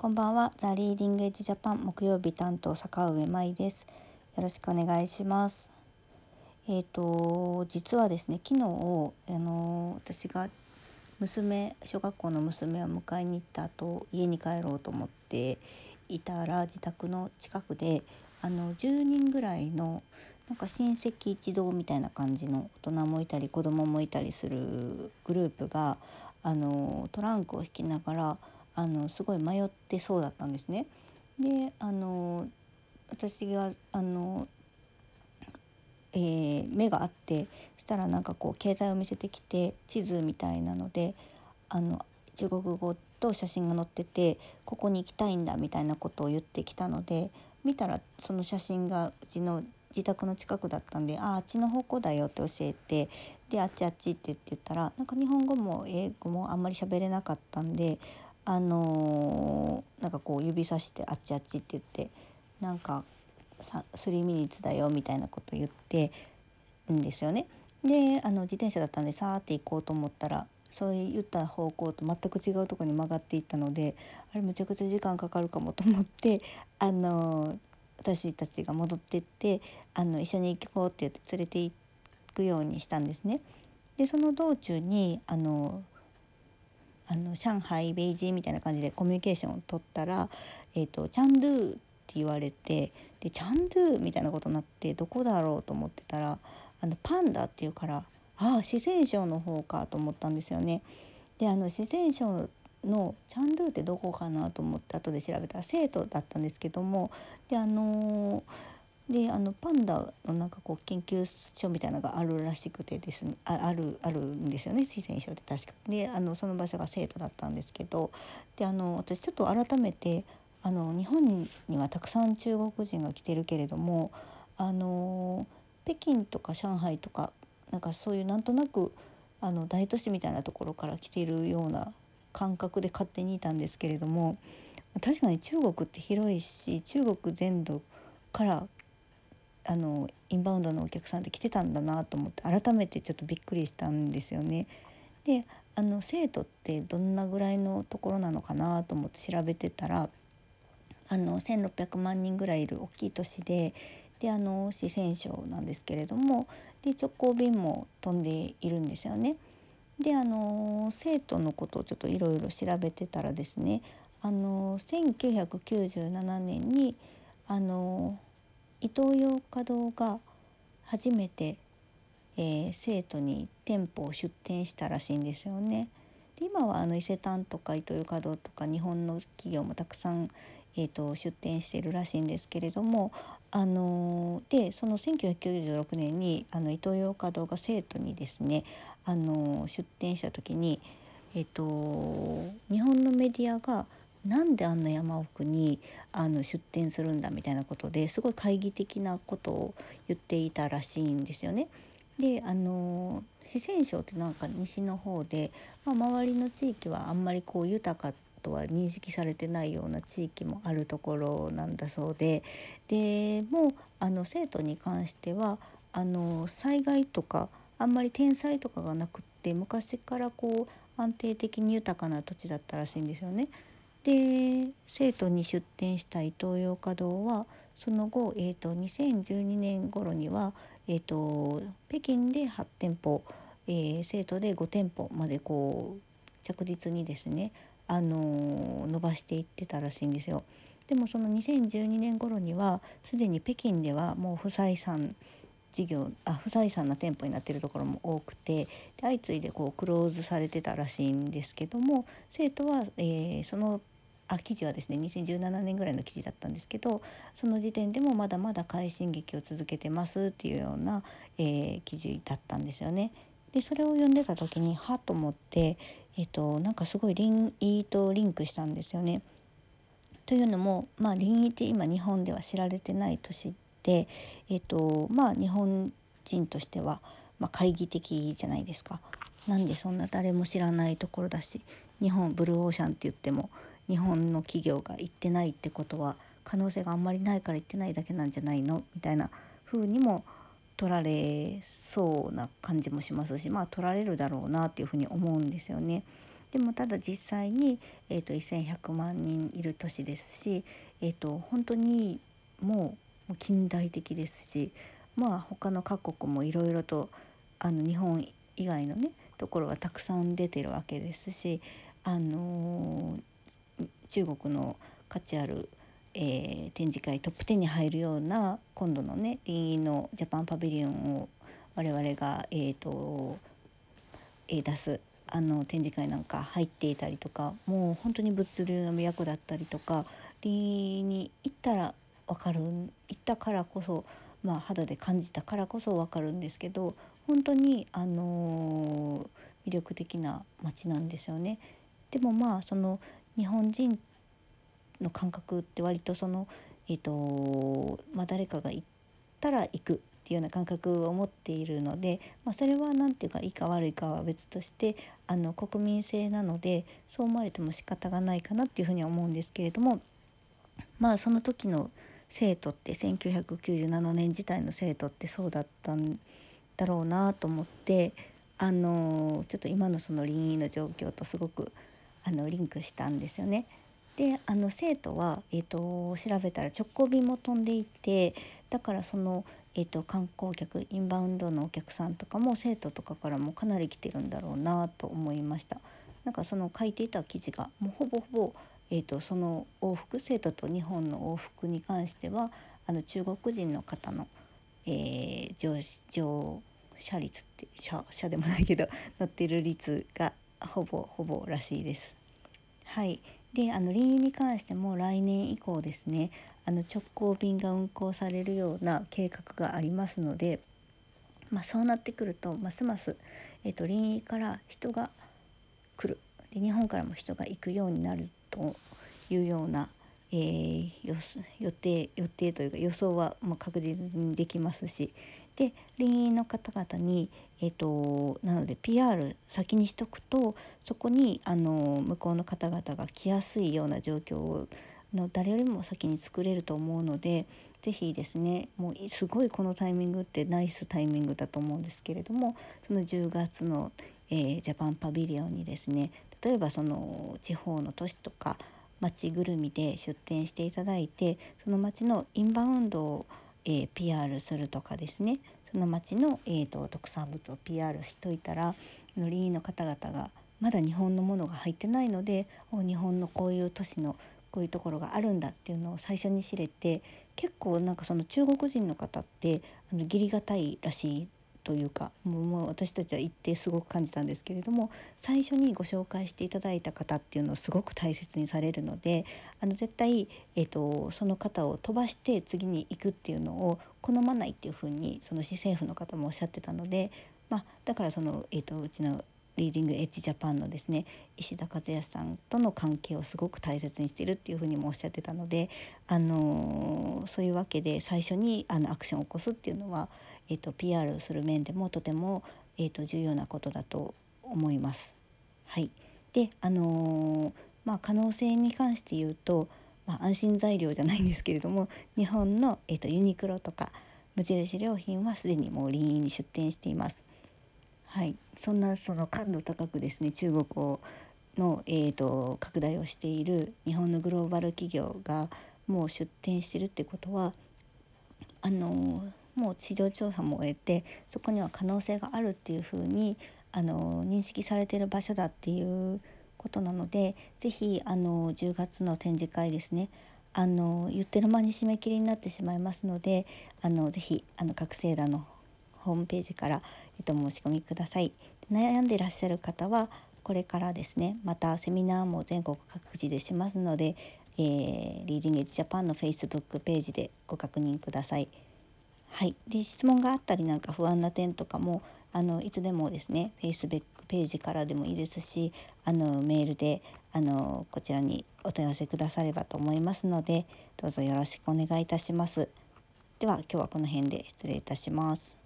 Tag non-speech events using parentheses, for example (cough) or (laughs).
こんばんは。ザ・リーディング・エッジ・ジャパン木曜日担当坂上舞です。よろしくお願いします。えっ、ー、と実はですね昨日あの私が娘小学校の娘を迎えに行った後家に帰ろうと思っていたら自宅の近くであの10人ぐらいのなんか親戚一同みたいな感じの大人もいたり子供もいたりするグループがあのトランクを引きながらあのすごい迷ってそうだったんですね。であの私があの、えー、目があってしたらなんかこう携帯を見せてきて地図みたいなのであの中国語と写真が載っててここに行きたいんだみたいなことを言ってきたので見たらその写真がうちの自宅の近くだったんで「ああっちの方向だよ」って教えてで「あっちあっち」って言ってたらなんか日本語も英語もあんまり喋れなかったんであのー、なんかこう指さしてあっちあっちって言ってなんか3ミニッツだよみたいなこと言ってんですよね。であの自転車だったんでさーって行こうと思ったらそう言った方向と全く違うとこに曲がっていったのであれむちゃくちゃ時間かかるかもと思って (laughs) あの私たちが戻ってってあの一緒に行こうって言って連れて行くようにしたんですね。でその道中にあのあの上海ベイジーみたいな感じでコミュニケーションを取ったら「えーと、チャンドゥ」って言われてでチャンドゥみたいなことになってどこだろうと思ってたらあのパンダっていうからああ四川省の方かと思ったんですよね。であの四川省のチャンドゥってどこかなと思って後で調べたら生徒だったんですけどもであのーであのパンダのなんかこう研究所みたいなのがあるらしくてですね。ああるあるんですよね。四川省って。確か。であのその場所が生徒だったんですけど。であの私ちょっと改めてあの日本にはたくさん中国人が来てるけれどもあの北京とか上海とかなんかそういうなんとなくあの大都市みたいなところから来てるような感覚で勝手にいたんですけれども確かに中国って広いし中国全土からあのインバウンドのお客さんって来てたんだなと思って改めてちょっとびっくりしたんですよね。であの生徒ってどんなぐらいのところなのかなと思って調べてたらあの1,600万人ぐらいいる大きい都市でであの四川省なんですけれどもで直行便も飛んでいるんですよね。であの生徒のことをちょっといろいろ調べてたらですねあの1997年にあのイトーヨーカドーが初めて、えー、生徒に店舗を出店したらしいんですよね。で今はあの伊勢丹とかイトーヨーカドーとか日本の企業もたくさん、えーと、出店してるらしいんですけれどもあのー、でその1996年にあのイトーヨーカドーが生徒にですね、あのー、出店した時に、えーと日本のメディアが「なんであんな山奥にあの出店するんだみたいなことですごい懐疑的なことを言っていたらしいんですよね。であの四川省ってなんか西の方で、まあ、周りの地域はあんまりこう豊かとは認識されてないような地域もあるところなんだそうででもうあの生徒に関してはあの災害とかあんまり天災とかがなくって昔からこう安定的に豊かな土地だったらしいんですよね。で生徒に出店したイトーヨーカドーはその後、えーと、2012年頃には、えーと、北京で8店舗、えー、生徒で5店舗までこう着実にですね、あのー、伸ばしていってたらしいんですよ。でもその2012年頃にはすでに北京ではもう不採算事業あ不採算な店舗になっているところも多くてで相次いでこうクローズされてたらしいんですけども生徒は、えー、そのあ記事はですね2017年ぐらいの記事だったんですけどその時点でもまだまだ快進撃を続けてますっていうような、えー、記事だったんですよね。でそれを読んでた時にはと思って、えーと、なんかすごいリンイーとリンクしたんですよね。というのも、まあ、臨沂って今日本では知られてない都市で、えーとまあ、日本人としては、まあ、懐疑的じゃないですか。なんでそんな誰も知らないところだし日本ブルーオーシャンって言っても日本の企業が行ってないってことは可能性があんまりないから行ってないだけなんじゃないのみたいな風にも取られそうな感じもしますしまあ取られるだろうなっていうふうに思うんですよね。でもただ実際に、えーと、1,100万人いる都市ですし、えーと、本当にもう近代的ですしまあ他の各国もいろいろとあの日本以外のねところはたくさん出てるわけですし、あのー、中国の価値ある、えー、展示会トップ10に入るような今度のね臨沂のジャパンパビリオンを我々が、えーとえー、出すあの展示会なんか入っていたりとかもう本当に物流の都だったりとか臨に行ったら分かる行ったからこそ、まあ、肌で感じたからこそ分かるんですけど本当に、あのー、魅力的な街なんですよね。でもまあその日本人の感覚って割とその、えーとまあ、誰かが行ったら行くっていうような感覚を持っているので、まあ、それは何て言うかいいか悪いかは別としてあの国民性なのでそう思われても仕方がないかなっていうふうには思うんですけれどもまあその時の生徒って1997年自体の生徒ってそうだったんだろうなと思ってあのちょっと今のその臨位の状況とすごくあのリンクしたんですよね。であの生徒は、えーと、調べたら直行便も飛んでいてだからその、えーと、観光客インバウンドのお客さんとかも生徒とかからもかなり来てるんだろうなと思いました。なんかその書いていた記事がもうほぼほぼ、えーと、その往復生徒と日本の往復に関してはあの中国人の方の、えー、乗乗車率って車車でもないけど乗ってる率がほぼほぼらしいです。はいであの林に関しても来年以降ですねあの直行便が運航されるような計画がありますので、まあ、そうなってくるとますます、えーと、臨から人が来るで日本からも人が行くようになるというような、えー、予定予定というか予想はもう確実にできますしで林営の方々に、えーと、なので PR 先にしとくとそこにあの向こうの方々が来やすいような状況の誰よりも先に作れると思うので是非ですねもうすごいこのタイミングってナイスタイミングだと思うんですけれどもその10月の、えー、ジャパンパビリオンにですね例えばその地方の都市とか町ぐるみで出店していただいてその町のインバウンドをえー、PR するとかですね。その町の、えーと、特産物を PR しといたらのりの方々がまだ日本のものが入ってないので日本のこういう都市のこういうところがあるんだっていうのを最初に知れて結構なんかその中国人の方ってあの義理がたいらしいというかもう私たちは行ってすごく感じたんですけれども最初にご紹介していただいた方っていうのをすごく大切にされるのであの絶対、えーと、その方を飛ばして次に行くっていうのを好まないっていうふうにその市政府の方もおっしゃってたので、まあ、だからその、えーとうちのリーディングエッジジャパンのですね石田和也さんとの関係をすごく大切にしているっていうふうにもおっしゃってたので、あのー、そういうわけで最初にあのアクションを起こすっていうのは、えーと、PR する面でもとても、えーと、重要なことだと思います。はい、で、あのー、まあ、可能性に関して言うと、まあ、安心材料じゃないんですけれども日本の、えーと、とユニクロとか無印良品はすでにもう臨沂に出店しています。はい、そんなその感度高くですね中国をの、えーと、拡大をしている日本のグローバル企業がもう出展してるってことはあのもう市場調査も終えてそこには可能性があるっていうふうにあの認識されてる場所だっていうことなので是非あの10月の展示会ですねあの言ってる間に締め切りになってしまいますのであのぜひあの学生団のホームページから、えっと、申し込みください。悩んでいらっしゃる方はこれからですねまたセミナーも全国各地でしますので、えー、リーディングエッジジャパンの Facebook ページでご確認ください。はい、で質問があったりなんか不安な点とかもあのいつでもですね Facebook ページからでもいいですしあのメールであのこちらにお問い合わせくださればと思いますのでどうぞよろしくお願いいたします。では今日はこの辺で失礼いたします。